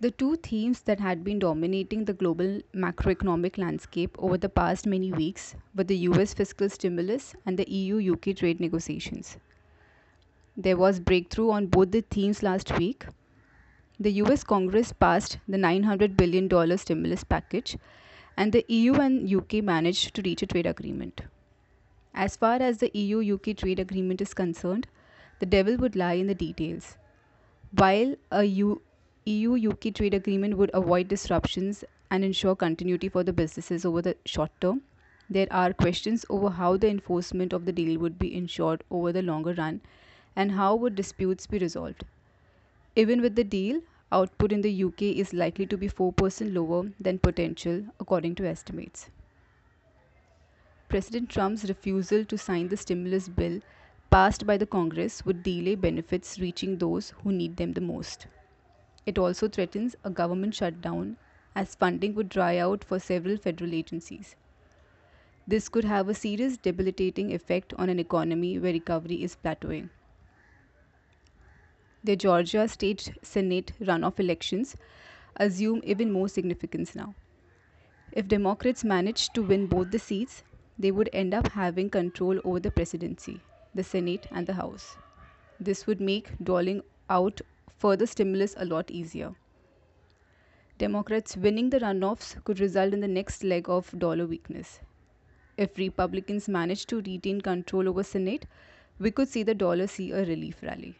The two themes that had been dominating the global macroeconomic landscape over the past many weeks were the US fiscal stimulus and the EU UK trade negotiations. There was breakthrough on both the themes last week. The US Congress passed the $900 billion stimulus package, and the EU and UK managed to reach a trade agreement. As far as the EU UK trade agreement is concerned, the devil would lie in the details. While a U- EU UK trade agreement would avoid disruptions and ensure continuity for the businesses over the short term, there are questions over how the enforcement of the deal would be ensured over the longer run and how would disputes be resolved. Even with the deal, output in the UK is likely to be 4% lower than potential according to estimates. President Trump's refusal to sign the stimulus bill passed by the Congress would delay benefits reaching those who need them the most. It also threatens a government shutdown as funding would dry out for several federal agencies. This could have a serious debilitating effect on an economy where recovery is plateauing. The Georgia State Senate runoff elections assume even more significance now. If Democrats manage to win both the seats, they would end up having control over the presidency, the Senate, and the House. This would make doling out further stimulus a lot easier. Democrats winning the runoffs could result in the next leg of dollar weakness. If Republicans manage to retain control over Senate, we could see the dollar see a relief rally.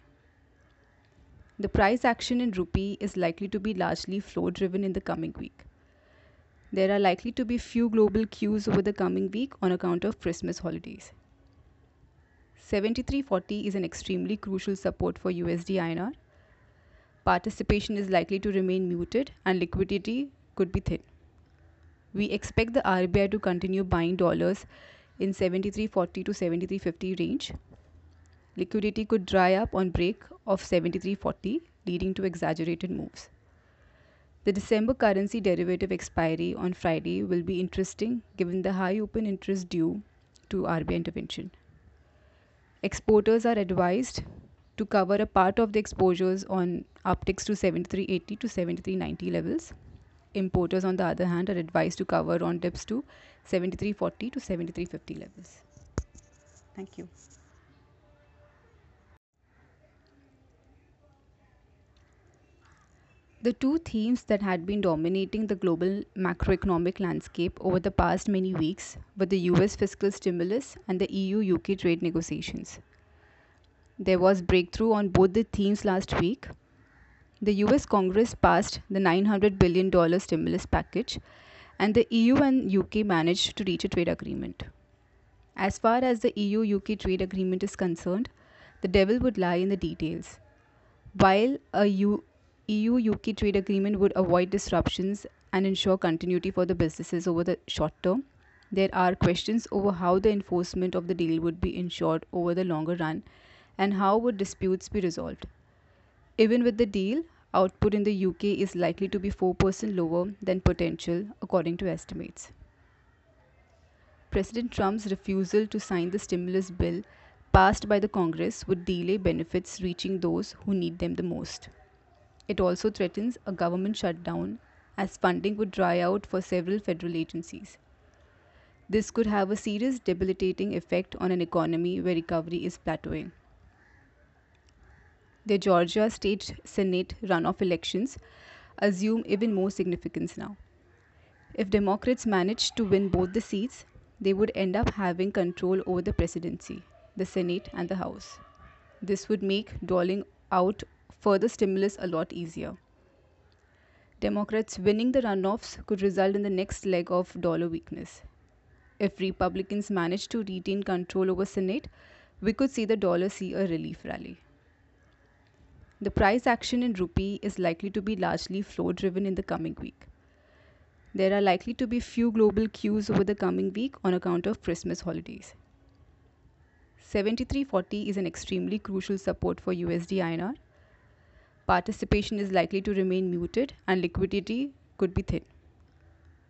The price action in rupee is likely to be largely flow driven in the coming week. There are likely to be few global cues over the coming week on account of Christmas holidays. 7340 is an extremely crucial support for USD INR participation is likely to remain muted and liquidity could be thin. We expect the RBI to continue buying dollars in 73.40 to 73.50 range. Liquidity could dry up on break of 73.40 leading to exaggerated moves. The December currency derivative expiry on Friday will be interesting given the high open interest due to RBI intervention. Exporters are advised to cover a part of the exposures on upticks to 7380 to 7390 levels. Importers, on the other hand, are advised to cover on dips to 7340 to 7350 levels. Thank you. The two themes that had been dominating the global macroeconomic landscape over the past many weeks were the US fiscal stimulus and the EU UK trade negotiations. There was breakthrough on both the themes last week. The US Congress passed the $900 billion stimulus package, and the EU and UK managed to reach a trade agreement. As far as the EU UK trade agreement is concerned, the devil would lie in the details. While a EU UK trade agreement would avoid disruptions and ensure continuity for the businesses over the short term, there are questions over how the enforcement of the deal would be ensured over the longer run and how would disputes be resolved. Even with the deal, output in the UK is likely to be 4% lower than potential, according to estimates. President Trump's refusal to sign the stimulus bill passed by the Congress would delay benefits reaching those who need them the most. It also threatens a government shutdown as funding would dry out for several federal agencies. This could have a serious debilitating effect on an economy where recovery is plateauing the Georgia State Senate runoff elections assume even more significance now. If Democrats manage to win both the seats, they would end up having control over the presidency, the Senate, and the House. This would make doling out further stimulus a lot easier. Democrats winning the runoffs could result in the next leg of dollar weakness. If Republicans manage to retain control over Senate, we could see the dollar see a relief rally. The price action in rupee is likely to be largely flow driven in the coming week. There are likely to be few global cues over the coming week on account of Christmas holidays. 7340 is an extremely crucial support for USD INR. Participation is likely to remain muted and liquidity could be thin.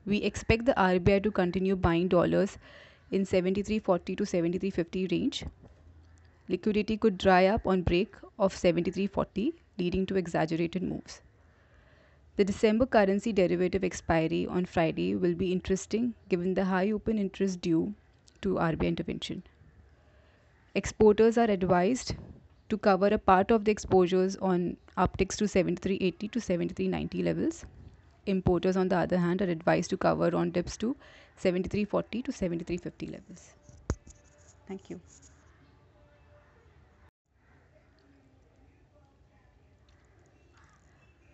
We expect the RBI to continue buying dollars in 7340 to 7350 range liquidity could dry up on break of 73.40 leading to exaggerated moves. The December currency derivative expiry on Friday will be interesting given the high open interest due to RBI intervention. Exporters are advised to cover a part of the exposures on upticks to 7380 to 7390 levels. Importers, on the other hand, are advised to cover on dips to 7340 to 7350 levels. Thank you.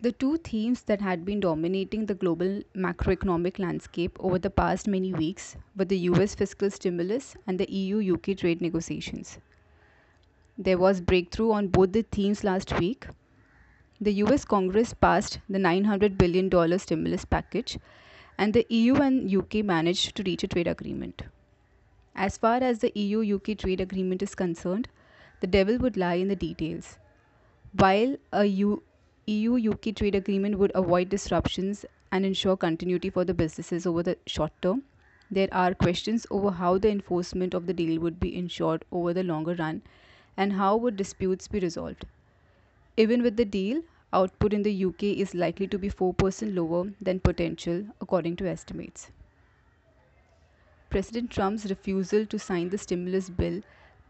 The two themes that had been dominating the global macroeconomic landscape over the past many weeks were the US fiscal stimulus and the EU UK trade negotiations. There was breakthrough on both the themes last week. The US Congress passed the $900 billion stimulus package, and the EU and UK managed to reach a trade agreement. As far as the EU UK trade agreement is concerned, the devil would lie in the details. While a U- EU UK trade agreement would avoid disruptions and ensure continuity for the businesses over the short term. There are questions over how the enforcement of the deal would be ensured over the longer run and how would disputes be resolved. Even with the deal, output in the UK is likely to be 4% lower than potential according to estimates. President Trump's refusal to sign the stimulus bill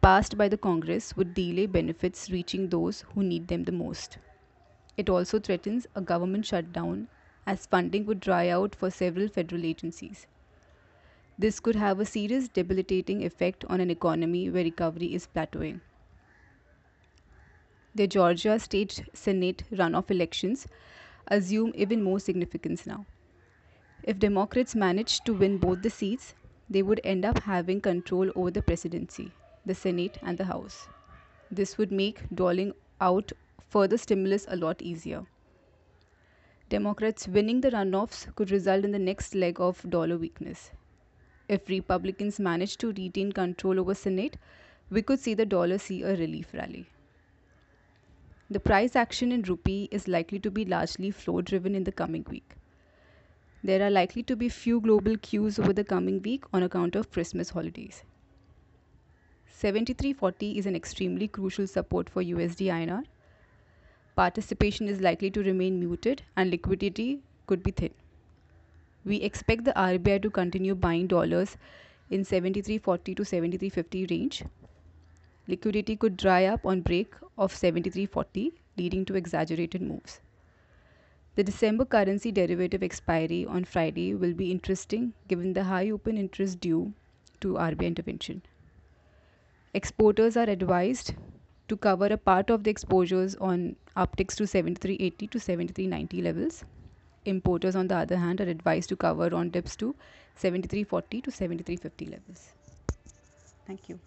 passed by the Congress would delay benefits reaching those who need them the most. It also threatens a government shutdown as funding would dry out for several federal agencies. This could have a serious debilitating effect on an economy where recovery is plateauing. The Georgia State Senate runoff elections assume even more significance now. If Democrats manage to win both the seats, they would end up having control over the presidency, the Senate, and the House. This would make doling out further stimulus a lot easier. Democrats winning the runoffs could result in the next leg of dollar weakness. If Republicans manage to retain control over Senate, we could see the dollar see a relief rally. The price action in rupee is likely to be largely flow driven in the coming week. There are likely to be few global cues over the coming week on account of Christmas holidays. 7340 is an extremely crucial support for USD INR participation is likely to remain muted and liquidity could be thin. We expect the RBI to continue buying dollars in 73.40 to 73.50 range. Liquidity could dry up on break of 73.40 leading to exaggerated moves. The December currency derivative expiry on Friday will be interesting given the high open interest due to RBI intervention. Exporters are advised to cover a part of the exposures on upticks to 7380 to 7390 levels. Importers, on the other hand, are advised to cover on dips to 7340 to 7350 levels. Thank you.